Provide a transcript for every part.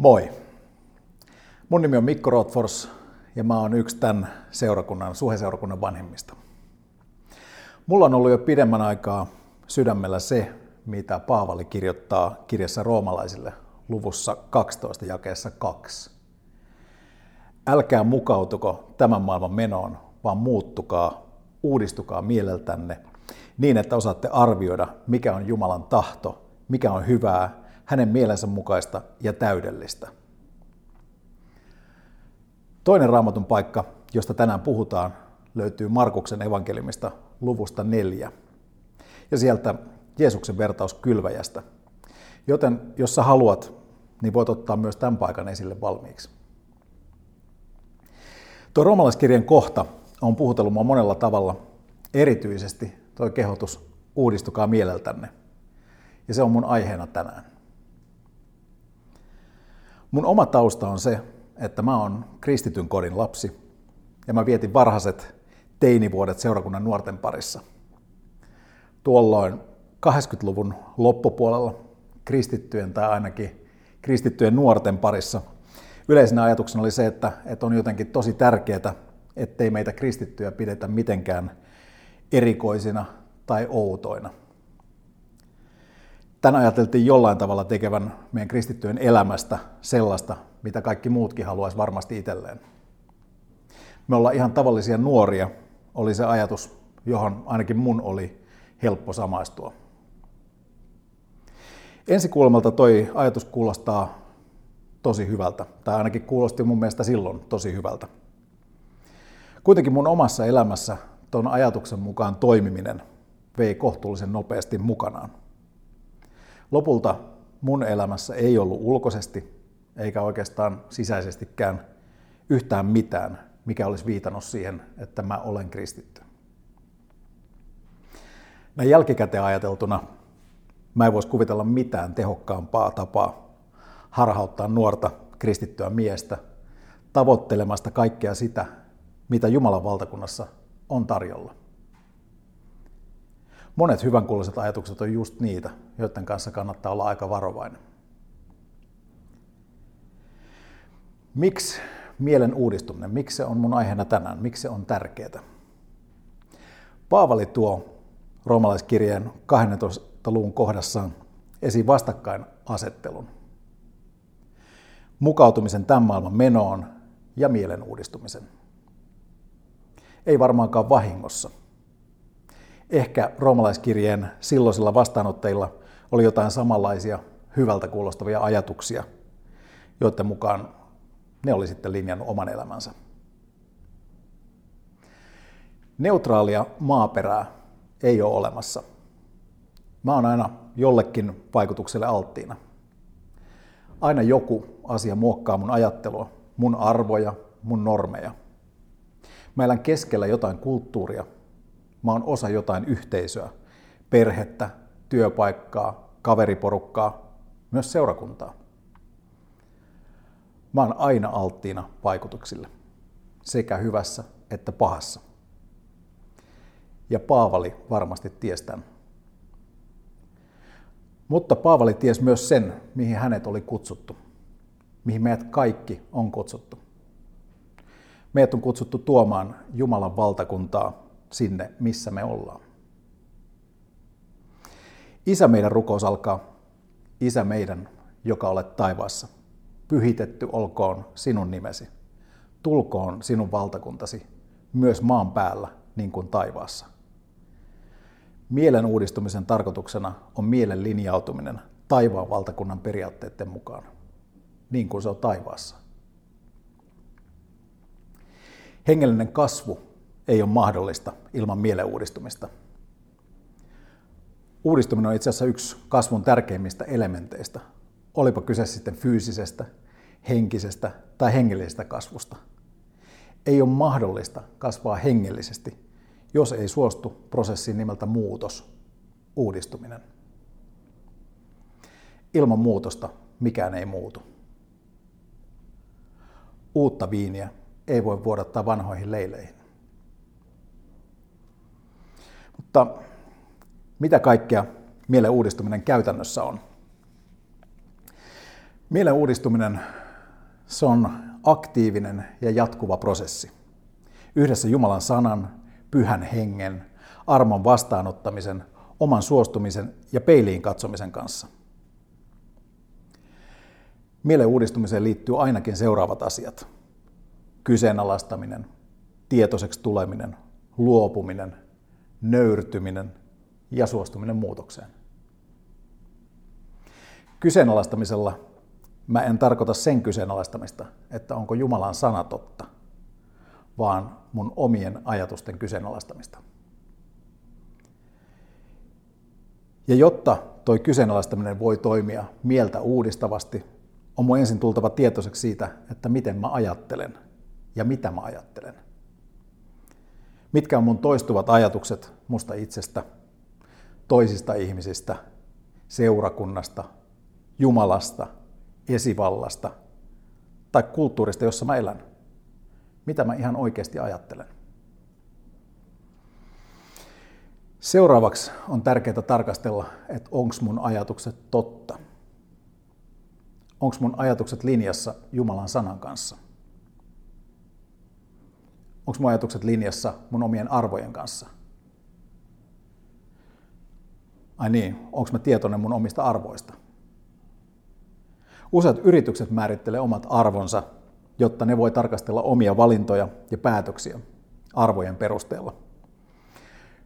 Moi. Mun nimi on Mikko Rothfors ja mä oon yksi tämän seurakunnan, suheseurakunnan vanhemmista. Mulla on ollut jo pidemmän aikaa sydämellä se, mitä Paavali kirjoittaa kirjassa roomalaisille luvussa 12 jakeessa 2. Älkää mukautuko tämän maailman menoon, vaan muuttukaa, uudistukaa mieleltänne niin, että osaatte arvioida, mikä on Jumalan tahto, mikä on hyvää, hänen mielensä mukaista ja täydellistä. Toinen raamatun paikka, josta tänään puhutaan, löytyy Markuksen evankeliumista luvusta neljä. Ja sieltä Jeesuksen vertaus kylväjästä. Joten jos sä haluat, niin voit ottaa myös tämän paikan esille valmiiksi. Tuo roomalaiskirjan kohta on puhutellut mua monella tavalla, erityisesti tuo kehotus uudistukaa mieleltänne. Ja se on mun aiheena tänään. Mun oma tausta on se, että mä oon kristityn kodin lapsi ja mä vietin varhaiset teinivuodet seurakunnan nuorten parissa. Tuolloin 80-luvun loppupuolella kristittyjen tai ainakin kristittyjen nuorten parissa yleisenä ajatuksena oli se, että, että on jotenkin tosi tärkeää, ettei meitä kristittyjä pidetä mitenkään erikoisina tai outoina. Tän ajateltiin jollain tavalla tekevän meidän kristittyjen elämästä sellaista, mitä kaikki muutkin haluaisi varmasti itselleen. Me ollaan ihan tavallisia nuoria, oli se ajatus, johon ainakin mun oli helppo samaistua. Ensikuulemalta toi ajatus kuulostaa tosi hyvältä, tai ainakin kuulosti mun mielestä silloin tosi hyvältä. Kuitenkin mun omassa elämässä ton ajatuksen mukaan toimiminen vei kohtuullisen nopeasti mukanaan. Lopulta mun elämässä ei ollut ulkoisesti eikä oikeastaan sisäisestikään yhtään mitään, mikä olisi viitannut siihen, että mä olen kristitty. Näin jälkikäteen ajateltuna mä en voisi kuvitella mitään tehokkaampaa tapaa harhauttaa nuorta kristittyä miestä tavoittelemasta kaikkea sitä, mitä Jumalan valtakunnassa on tarjolla. Monet hyvänkuuloiset ajatukset on just niitä, joiden kanssa kannattaa olla aika varovainen. Miksi mielen uudistuminen, miksi se on mun aiheena tänään, miksi se on tärkeää? Paavali tuo roomalaiskirjeen 12. luvun kohdassaan esiin vastakkainasettelun. Mukautumisen tämän maailman menoon ja mielen uudistumisen. Ei varmaankaan vahingossa. Ehkä roomalaiskirjeen silloisilla vastaanottajilla oli jotain samanlaisia hyvältä kuulostavia ajatuksia, joiden mukaan ne oli sitten linjannut oman elämänsä. Neutraalia maaperää ei ole olemassa. Mä oon aina jollekin vaikutukselle alttiina. Aina joku asia muokkaa mun ajattelua, mun arvoja, mun normeja. Mä elän keskellä jotain kulttuuria. Mä oon osa jotain yhteisöä, perhettä, työpaikkaa, kaveriporukkaa, myös seurakuntaa. Mä oon aina alttiina vaikutuksille, sekä hyvässä että pahassa. Ja Paavali varmasti ties tämän. Mutta Paavali ties myös sen, mihin hänet oli kutsuttu, mihin meidät kaikki on kutsuttu. Meidät on kutsuttu tuomaan Jumalan valtakuntaa sinne, missä me ollaan. Isä meidän rukous alkaa, Isä meidän, joka olet taivaassa – pyhitetty olkoon sinun nimesi. Tulkoon sinun valtakuntasi, myös maan päällä, niin kuin taivaassa. Mielen uudistumisen tarkoituksena on mielen linjautuminen taivaan valtakunnan periaatteiden mukaan, niin kuin se on taivaassa. Hengellinen kasvu ei ole mahdollista ilman mielen uudistumista. Uudistuminen on itse asiassa yksi kasvun tärkeimmistä elementeistä, olipa kyse sitten fyysisestä, henkisestä tai hengellisestä kasvusta. Ei ole mahdollista kasvaa hengellisesti, jos ei suostu prosessiin nimeltä muutos, uudistuminen. Ilman muutosta mikään ei muutu. Uutta viiniä ei voi vuodattaa vanhoihin leileihin. Mutta mitä kaikkea mielen uudistuminen käytännössä on? Mielen uudistuminen se on aktiivinen ja jatkuva prosessi. Yhdessä Jumalan sanan, pyhän hengen, armon vastaanottamisen, oman suostumisen ja peiliin katsomisen kanssa. Mielen uudistumiseen liittyy ainakin seuraavat asiat. Kyseenalaistaminen, tietoiseksi tuleminen, luopuminen, nöyrtyminen ja suostuminen muutokseen. Kyseenalaistamisella mä en tarkoita sen kyseenalaistamista, että onko Jumalan sana totta, vaan mun omien ajatusten kyseenalaistamista. Ja jotta toi kyseenalaistaminen voi toimia mieltä uudistavasti, on mun ensin tultava tietoiseksi siitä, että miten mä ajattelen ja mitä mä ajattelen. Mitkä on mun toistuvat ajatukset musta itsestä, toisista ihmisistä, seurakunnasta, Jumalasta, esivallasta tai kulttuurista, jossa mä elän. Mitä mä ihan oikeasti ajattelen. Seuraavaksi on tärkeää tarkastella, että onko mun ajatukset totta. Onko mun ajatukset linjassa Jumalan sanan kanssa? Onko mun ajatukset linjassa mun omien arvojen kanssa? Ai niin, onko mä tietoinen mun omista arvoista? Useat yritykset määrittelee omat arvonsa, jotta ne voi tarkastella omia valintoja ja päätöksiä arvojen perusteella.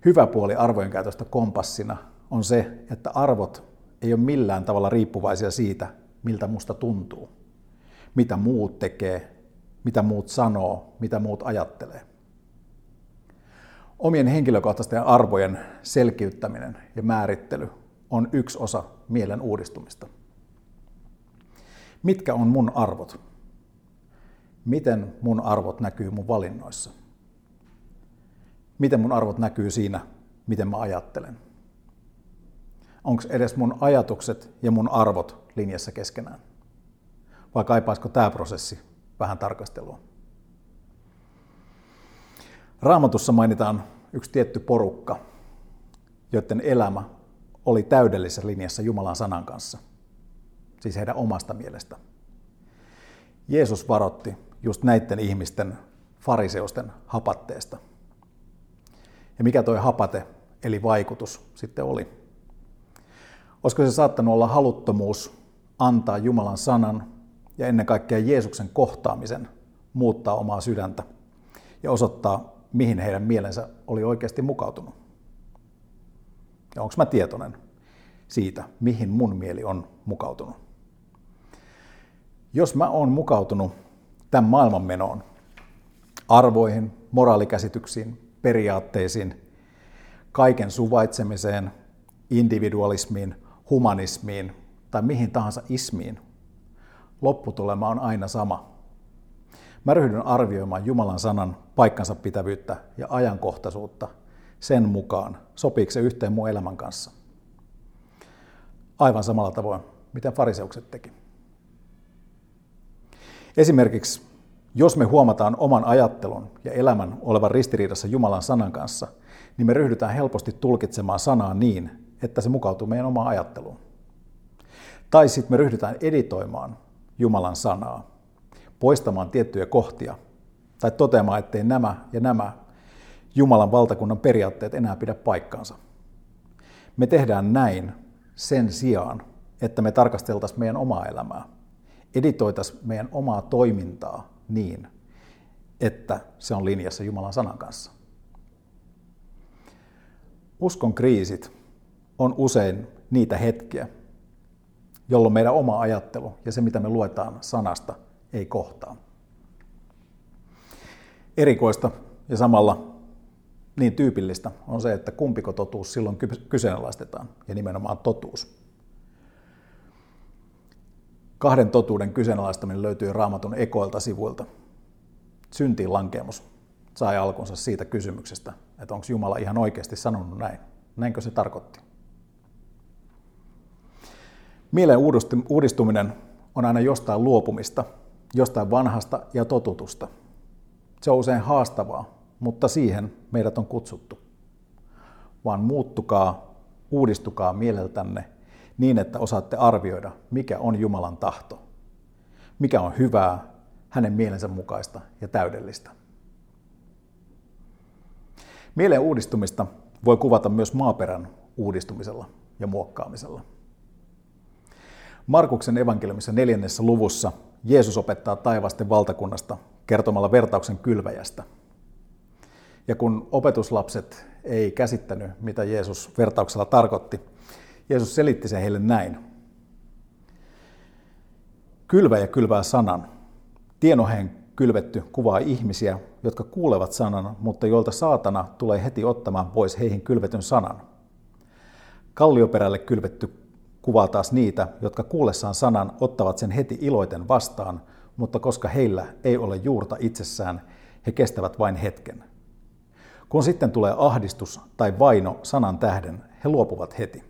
Hyvä puoli arvojen käytöstä kompassina on se, että arvot ei ole millään tavalla riippuvaisia siitä, miltä musta tuntuu, mitä muut tekee, mitä muut sanoo, mitä muut ajattelee. Omien henkilökohtaisten arvojen selkiyttäminen ja määrittely on yksi osa mielen uudistumista. Mitkä on mun arvot? Miten mun arvot näkyy mun valinnoissa? Miten mun arvot näkyy siinä, miten mä ajattelen? Onko edes mun ajatukset ja mun arvot linjassa keskenään? Vai kaipaisiko tämä prosessi vähän tarkastelua? Raamatussa mainitaan yksi tietty porukka, joiden elämä oli täydellisessä linjassa Jumalan sanan kanssa – siis heidän omasta mielestä. Jeesus varotti just näiden ihmisten fariseusten hapatteesta. Ja mikä toi hapate, eli vaikutus, sitten oli? Olisiko se saattanut olla haluttomuus antaa Jumalan sanan ja ennen kaikkea Jeesuksen kohtaamisen muuttaa omaa sydäntä ja osoittaa, mihin heidän mielensä oli oikeasti mukautunut? Ja onko mä tietoinen siitä, mihin mun mieli on mukautunut? Jos mä oon mukautunut tämän maailman menoon, arvoihin, moraalikäsityksiin, periaatteisiin, kaiken suvaitsemiseen, individualismiin, humanismiin tai mihin tahansa ismiin, lopputulema on aina sama. Mä ryhdyn arvioimaan Jumalan sanan paikkansa pitävyyttä ja ajankohtaisuutta sen mukaan, sopiiko se yhteen mun elämän kanssa. Aivan samalla tavoin, miten fariseukset teki. Esimerkiksi, jos me huomataan oman ajattelun ja elämän olevan ristiriidassa Jumalan sanan kanssa, niin me ryhdytään helposti tulkitsemaan sanaa niin, että se mukautuu meidän omaan ajatteluun. Tai sitten me ryhdytään editoimaan Jumalan sanaa, poistamaan tiettyjä kohtia tai toteamaan, ettei nämä ja nämä Jumalan valtakunnan periaatteet enää pidä paikkaansa. Me tehdään näin sen sijaan, että me tarkasteltaisiin meidän omaa elämää editoitaisiin meidän omaa toimintaa niin, että se on linjassa Jumalan sanan kanssa. Uskon kriisit on usein niitä hetkiä, jolloin meidän oma ajattelu ja se, mitä me luetaan sanasta, ei kohtaa. Erikoista ja samalla niin tyypillistä on se, että kumpiko totuus silloin kyseenalaistetaan, ja nimenomaan totuus. Kahden totuuden kyseenalaistaminen löytyy raamatun ekoilta sivuilta. Syntiin lankeemus sai alkunsa siitä kysymyksestä, että onko Jumala ihan oikeasti sanonut näin. Näinkö se tarkoitti? Mielen uudistuminen on aina jostain luopumista, jostain vanhasta ja totutusta. Se on usein haastavaa, mutta siihen meidät on kutsuttu. Vaan muuttukaa, uudistukaa mieleltänne niin, että osaatte arvioida, mikä on Jumalan tahto mikä on hyvää, hänen mielensä mukaista ja täydellistä. Mielen uudistumista voi kuvata myös maaperän uudistumisella ja muokkaamisella. Markuksen evankeliumissa neljännessä luvussa Jeesus opettaa taivasten valtakunnasta kertomalla vertauksen kylväjästä. Ja kun opetuslapset ei käsittänyt, mitä Jeesus vertauksella tarkoitti, Jeesus selitti sen heille näin. Kylväjä kylvää sanan. Tienoheen kylvetty kuvaa ihmisiä, jotka kuulevat sanan, mutta joilta saatana tulee heti ottamaan pois heihin kylvetyn sanan. Kallioperälle kylvetty kuvaa taas niitä, jotka kuullessaan sanan ottavat sen heti iloiten vastaan, mutta koska heillä ei ole juurta itsessään, he kestävät vain hetken. Kun sitten tulee ahdistus tai vaino sanan tähden, he luopuvat heti.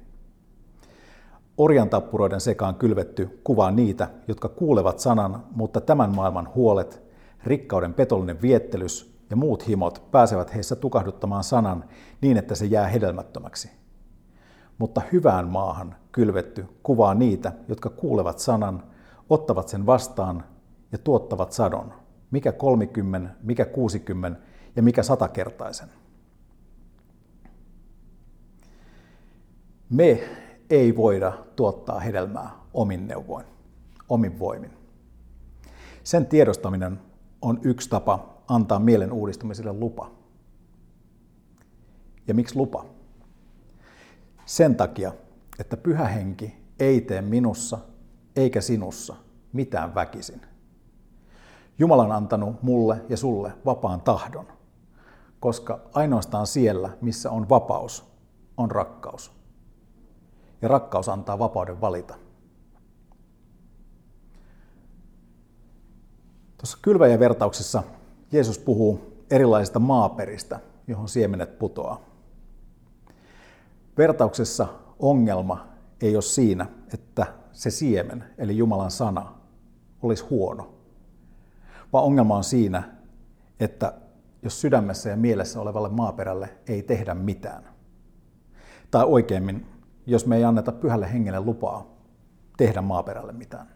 Orjantappuroiden sekaan kylvetty kuvaa niitä, jotka kuulevat sanan, mutta tämän maailman huolet, rikkauden petollinen viettelys ja muut himot pääsevät heissä tukahduttamaan sanan niin, että se jää hedelmättömäksi. Mutta hyvään maahan kylvetty kuvaa niitä, jotka kuulevat sanan, ottavat sen vastaan ja tuottavat sadon, mikä 30, mikä 60 ja mikä satakertaisen. Me ei voida tuottaa hedelmää omin neuvoin, omin voimin. Sen tiedostaminen on yksi tapa antaa mielen uudistumiselle lupa. Ja miksi lupa? Sen takia, että pyhä henki ei tee minussa eikä sinussa mitään väkisin. Jumala on antanut mulle ja sulle vapaan tahdon, koska ainoastaan siellä, missä on vapaus, on rakkaus. Ja rakkaus antaa vapauden valita. Tuossa kylväjän vertauksessa Jeesus puhuu erilaisista maaperistä, johon siemenet putoaa. Vertauksessa ongelma ei ole siinä, että se siemen, eli Jumalan sana, olisi huono, vaan ongelma on siinä, että jos sydämessä ja mielessä olevalle maaperälle ei tehdä mitään, tai oikeimmin, jos me ei anneta pyhälle hengelle lupaa tehdä maaperälle mitään.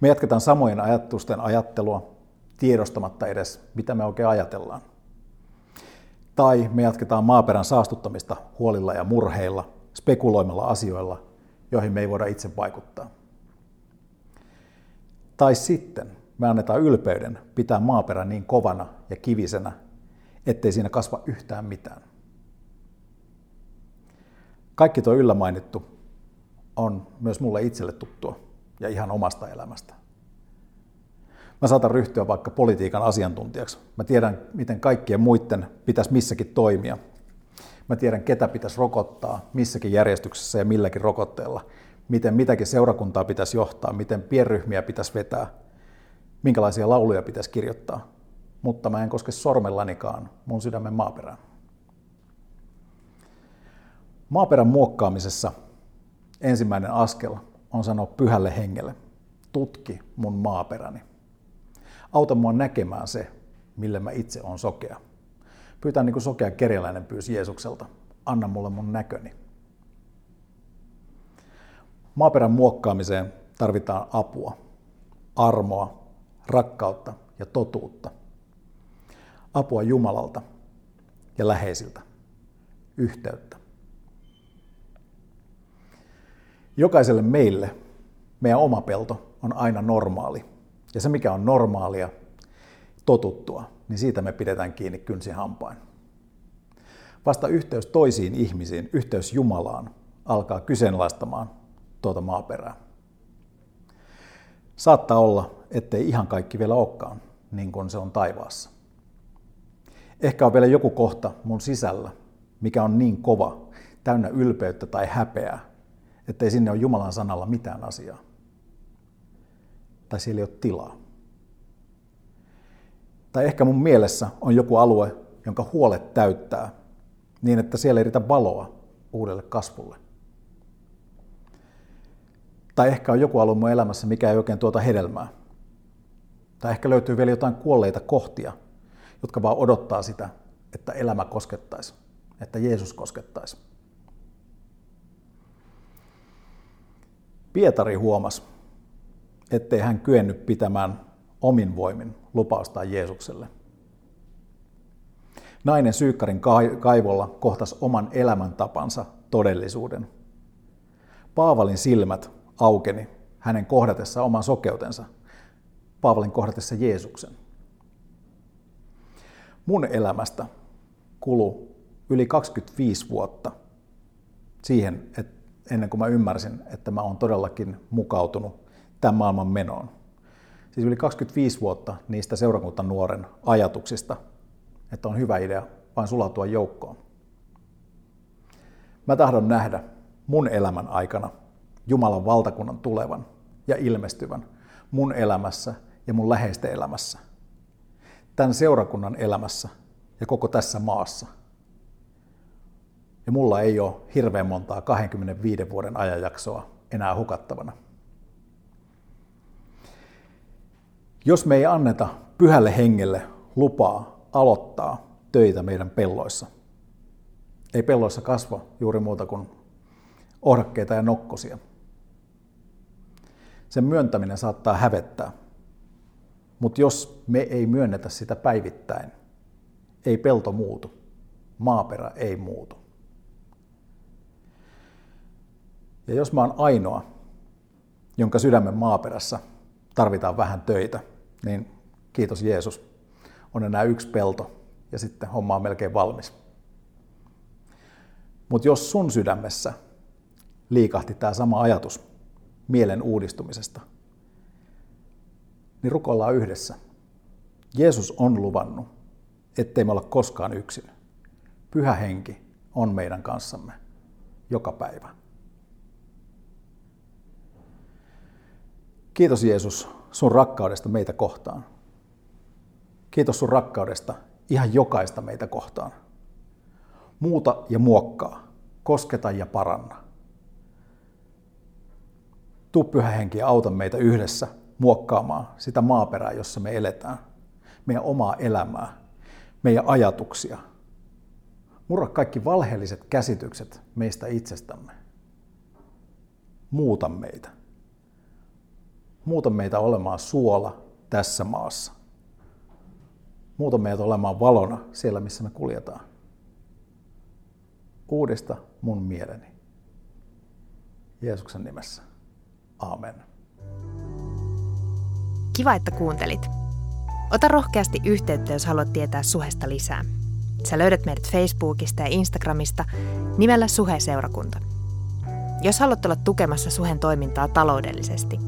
Me jatketaan samojen ajatusten ajattelua tiedostamatta edes, mitä me oikein ajatellaan. Tai me jatketaan maaperän saastuttamista huolilla ja murheilla, spekuloimalla asioilla, joihin me ei voida itse vaikuttaa. Tai sitten me annetaan ylpeyden pitää maaperä niin kovana ja kivisenä, ettei siinä kasva yhtään mitään. Kaikki tuo yllä mainittu on myös mulle itselle tuttua ja ihan omasta elämästä. Mä saatan ryhtyä vaikka politiikan asiantuntijaksi. Mä tiedän, miten kaikkien muiden pitäisi missäkin toimia. Mä tiedän, ketä pitäisi rokottaa, missäkin järjestyksessä ja milläkin rokotteella. Miten mitäkin seurakuntaa pitäisi johtaa, miten pienryhmiä pitäisi vetää, minkälaisia lauluja pitäisi kirjoittaa. Mutta mä en koske sormellanikaan mun sydämen maaperään. Maaperän muokkaamisessa ensimmäinen askel on sanoa pyhälle hengelle, tutki mun maaperäni. Auta mua näkemään se, millä mä itse on sokea. Pyytää niin kuin sokea kerjäläinen pyysi Jeesukselta, anna mulle mun näköni. Maaperän muokkaamiseen tarvitaan apua, armoa, rakkautta ja totuutta. Apua Jumalalta ja läheisiltä, yhteyttä. Jokaiselle meille meidän oma pelto on aina normaali. Ja se, mikä on normaalia, totuttua, niin siitä me pidetään kiinni kynsi hampain. Vasta yhteys toisiin ihmisiin, yhteys Jumalaan, alkaa kyseenalaistamaan tuota maaperää. Saattaa olla, ettei ihan kaikki vielä olekaan niin kuin se on taivaassa. Ehkä on vielä joku kohta mun sisällä, mikä on niin kova, täynnä ylpeyttä tai häpeää, ettei sinne ole Jumalan sanalla mitään asiaa. Tai siellä ei ole tilaa. Tai ehkä mun mielessä on joku alue, jonka huolet täyttää, niin että siellä ei riitä valoa uudelle kasvulle. Tai ehkä on joku alue mun elämässä, mikä ei oikein tuota hedelmää. Tai ehkä löytyy vielä jotain kuolleita kohtia, jotka vaan odottaa sitä, että elämä koskettaisi, että Jeesus koskettaisi. Pietari huomasi, ettei hän kyennyt pitämään omin voimin lupaustaan Jeesukselle. Nainen Syykkarin kaivolla kohtasi oman elämäntapansa todellisuuden. Paavalin silmät aukeni hänen kohdatessa oman sokeutensa, Paavalin kohdatessa Jeesuksen. Mun elämästä kulu yli 25 vuotta siihen, että ennen kuin mä ymmärsin, että mä oon todellakin mukautunut tämän maailman menoon. Siis yli 25 vuotta niistä seurakuntanuoren ajatuksista, että on hyvä idea vain sulautua joukkoon. Mä tahdon nähdä mun elämän aikana Jumalan valtakunnan tulevan ja ilmestyvän mun elämässä ja mun läheisten elämässä. Tämän seurakunnan elämässä ja koko tässä maassa. Ja mulla ei ole hirveän montaa 25 vuoden ajanjaksoa enää hukattavana. Jos me ei anneta pyhälle hengelle lupaa aloittaa töitä meidän pelloissa, ei pelloissa kasva juuri muuta kuin ohdakkeita ja nokkosia. Sen myöntäminen saattaa hävettää, mutta jos me ei myönnetä sitä päivittäin, ei pelto muutu, maaperä ei muutu. Ja jos mä oon ainoa, jonka sydämen maaperässä tarvitaan vähän töitä, niin kiitos Jeesus, on enää yksi pelto ja sitten homma on melkein valmis. Mutta jos sun sydämessä liikahti tämä sama ajatus mielen uudistumisesta, niin rukoillaan yhdessä. Jeesus on luvannut, ettei me olla koskaan yksin. Pyhä henki on meidän kanssamme joka päivä. Kiitos Jeesus sun rakkaudesta meitä kohtaan. Kiitos sun rakkaudesta ihan jokaista meitä kohtaan. Muuta ja muokkaa, kosketa ja paranna. Tuu pyhä henki ja auta meitä yhdessä muokkaamaan sitä maaperää, jossa me eletään. Meidän omaa elämää, meidän ajatuksia. Murra kaikki valheelliset käsitykset meistä itsestämme. Muuta meitä. Muuta meitä olemaan suola tässä maassa. Muuta meitä olemaan valona siellä, missä me kuljetaan. Uudista mun mieleni. Jeesuksen nimessä. Amen. Kiva, että kuuntelit. Ota rohkeasti yhteyttä, jos haluat tietää Suhesta lisää. Sä löydät meidät Facebookista ja Instagramista nimellä Suhe-seurakunta. Jos haluat olla tukemassa Suhen toimintaa taloudellisesti,